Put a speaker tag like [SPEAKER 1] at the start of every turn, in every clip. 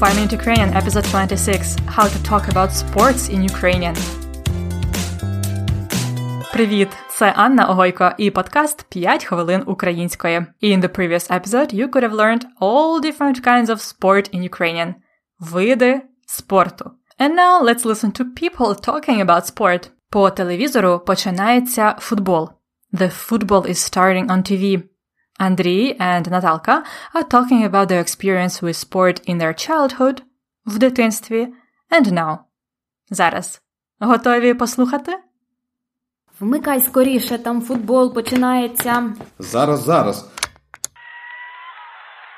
[SPEAKER 1] 5 Minute Ukrainian, episode 26 How to talk about sports in Ukrainian. Привіт! Це Анна Огойко і подкаст 5 хвилин української. In the previous episode, you could have learned all different kinds of sport in Ukrainian. Види спорту. And now let's listen to people talking about sport. По телевізору починається футбол. The football is starting on TV. Андрій and Наталка are talking about their experience with sport in their childhood, в дитинстві, and now. Зараз. Готові послухати?
[SPEAKER 2] Вмикай скоріше, там футбол починається.
[SPEAKER 3] Зараз, зараз.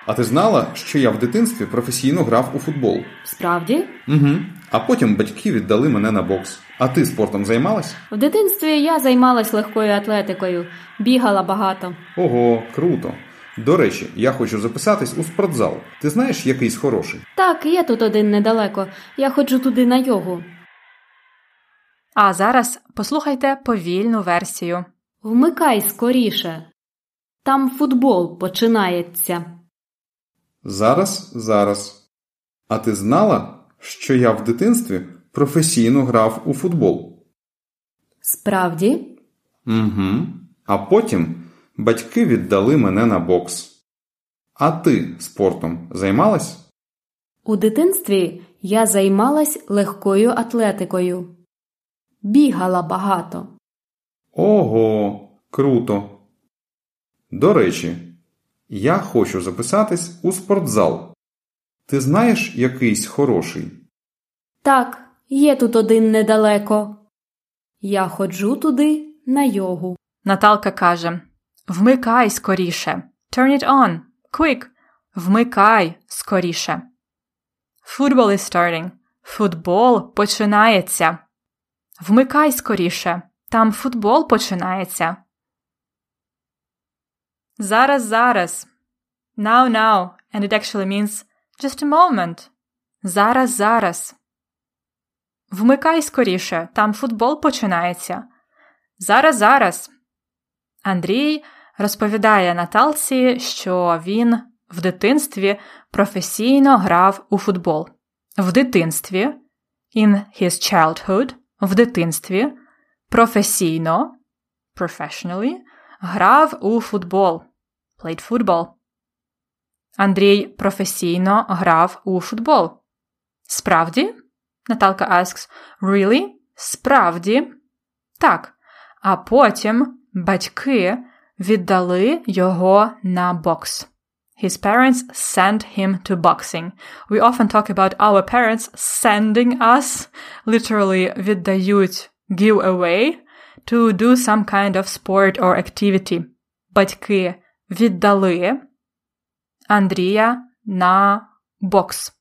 [SPEAKER 3] А ти знала, що я в дитинстві професійно грав у футбол?
[SPEAKER 2] Справді?
[SPEAKER 3] Угу. А потім батьки віддали мене на бокс. А ти спортом займалась?
[SPEAKER 2] В дитинстві я займалась легкою атлетикою, бігала багато.
[SPEAKER 3] Ого, круто. До речі, я хочу записатись у спортзал. Ти знаєш якийсь хороший?
[SPEAKER 2] Так, є тут один недалеко. Я ходжу туди на йогу.
[SPEAKER 1] А зараз послухайте повільну версію.
[SPEAKER 2] Вмикай скоріше. Там футбол починається.
[SPEAKER 3] Зараз, зараз. А ти знала, що я в дитинстві професійно грав у футбол?
[SPEAKER 2] Справді?
[SPEAKER 3] Угу. А потім батьки віддали мене на бокс. А ти спортом займалась?
[SPEAKER 2] У дитинстві я займалась легкою атлетикою. Бігала багато.
[SPEAKER 3] Ого, круто. До речі, я хочу записатись у спортзал. Ти знаєш якийсь хороший?
[SPEAKER 2] Так, є тут один недалеко. Я ходжу туди на йогу.
[SPEAKER 1] Наталка каже: Вмикай скоріше. Turn it on. Quick. Вмикай скоріше. Football is starting. Футбол починається. Вмикай скоріше. Там футбол починається. Зараз, зараз. Now, now. And it actually means just a moment. Зараз, зараз. Вмикай скоріше. Там футбол починається. Зараз, зараз. Андрій розповідає Наталці, що він в дитинстві професійно грав у футбол. В дитинстві, in his childhood, в дитинстві, професійно, professionally, грав у футбол. Played football. Андрій професійно грав у футбол. Справді? Наталка asks, Really? Справді? Так. А потім батьки віддали його на бокс. His parents sent him to boxing. We often talk about our parents sending us, literally віддають, give away, to do some kind of sport or activity. Батьки віддали Андрія на бокс.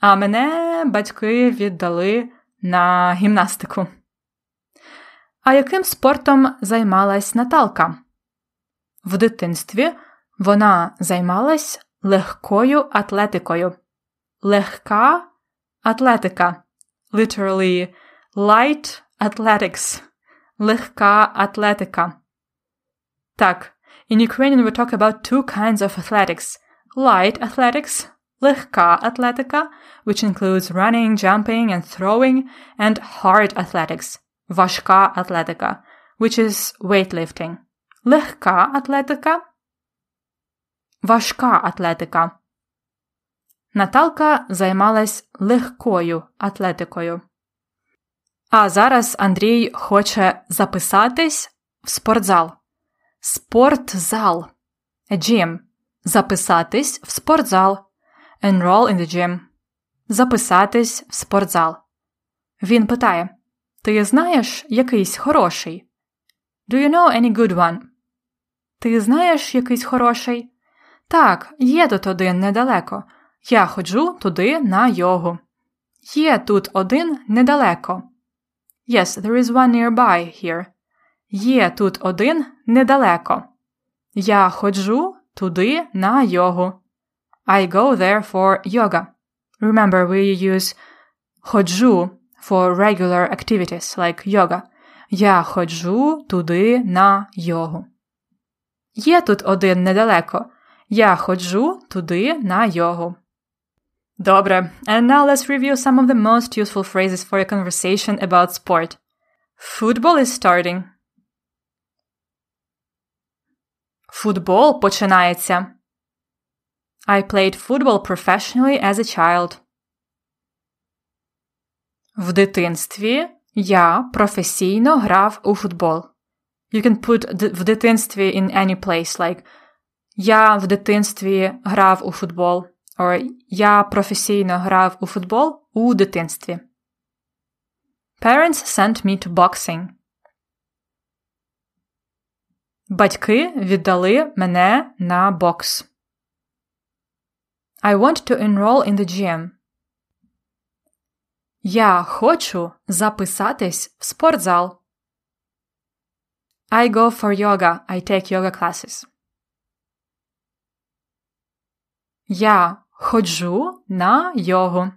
[SPEAKER 1] А мене батьки віддали на гімнастику. А яким спортом займалась Наталка? В дитинстві вона займалась легкою атлетикою. Легка атлетика. Literally light athletics. Легка атлетика. Так, in Ukrainian we talk about two kinds of athletics. Light athletics, легка атлетика, which includes running, jumping and throwing, and hard athletics, важка атлетика, which is weightlifting. Легка атлетика, важка атлетика. Наталка займалась легкою атлетикою. А зараз Андрій хоче записатись в спортзал. Спортзал. A gym. Записатись в спортзал. Enroll in the gym. Записатись в спортзал. Він питає: Ти знаєш якийсь хороший? Do you know any good one? Ти знаєш якийсь хороший? Так, є тут один недалеко. Я ходжу туди на йогу. Є тут один недалеко. Yes, there is one nearby here. Є тут один недалеко. Я ходжу туди на йогу. I go there for yoga. Remember, we use ходжу for regular activities like yoga. Я ходжу туди на йогу. Є тут один недалеко. Я ходжу туди на йогу. Добре. And now let's review some of the most useful phrases for a conversation about sport. Football is starting. Футбол починається. I played football professionally as a child. В дитинстві я професійно грав у футбол. You can put в дитинстві in any place, like Я в дитинстві грав у футбол. Or Я професійно грав у футбол у дитинстві. Parents sent me to boxing. Батьки віддали мене на бокс. I want to enroll in the gym. Я хочу записатись в спортзал. I go for yoga. I take yoga classes. Я ходжу на йогу.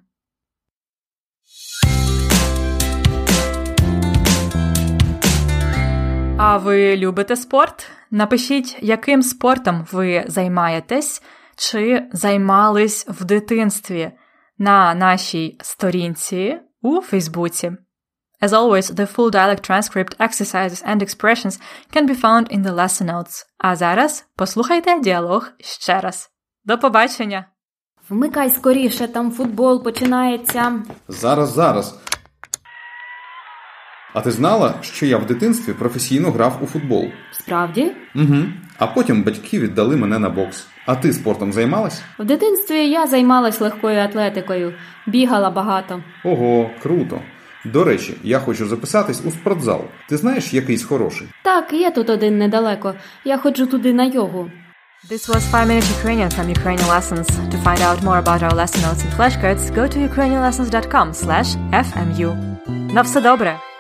[SPEAKER 1] А ви любите спорт? Напишіть, яким спортом ви займаєтесь чи займались в дитинстві на нашій сторінці у Фейсбуці. As always, the full dialect transcript, exercises and expressions can be found in the lesson notes. А зараз послухайте діалог ще раз. До побачення!
[SPEAKER 2] Вмикай скоріше, там футбол починається.
[SPEAKER 3] Зараз, зараз. А ти знала, що я в дитинстві професійно грав у футбол?
[SPEAKER 2] Справді?
[SPEAKER 3] Угу. А потім батьки віддали мене на бокс. А ти спортом займалась?
[SPEAKER 2] В дитинстві я займалась легкою атлетикою, бігала багато.
[SPEAKER 3] Ого, круто. До речі, я хочу записатись у спортзал. Ти знаєш якийсь хороший?
[SPEAKER 2] Так, є тут один недалеко. Я ходжу туди на йогу.
[SPEAKER 1] This was 5 Minutes Ukrainian from Ukrainian Lessons. To find out more about our lesson notes and flashcards, go to ukrainianlessons.com slash fmu. На все добре!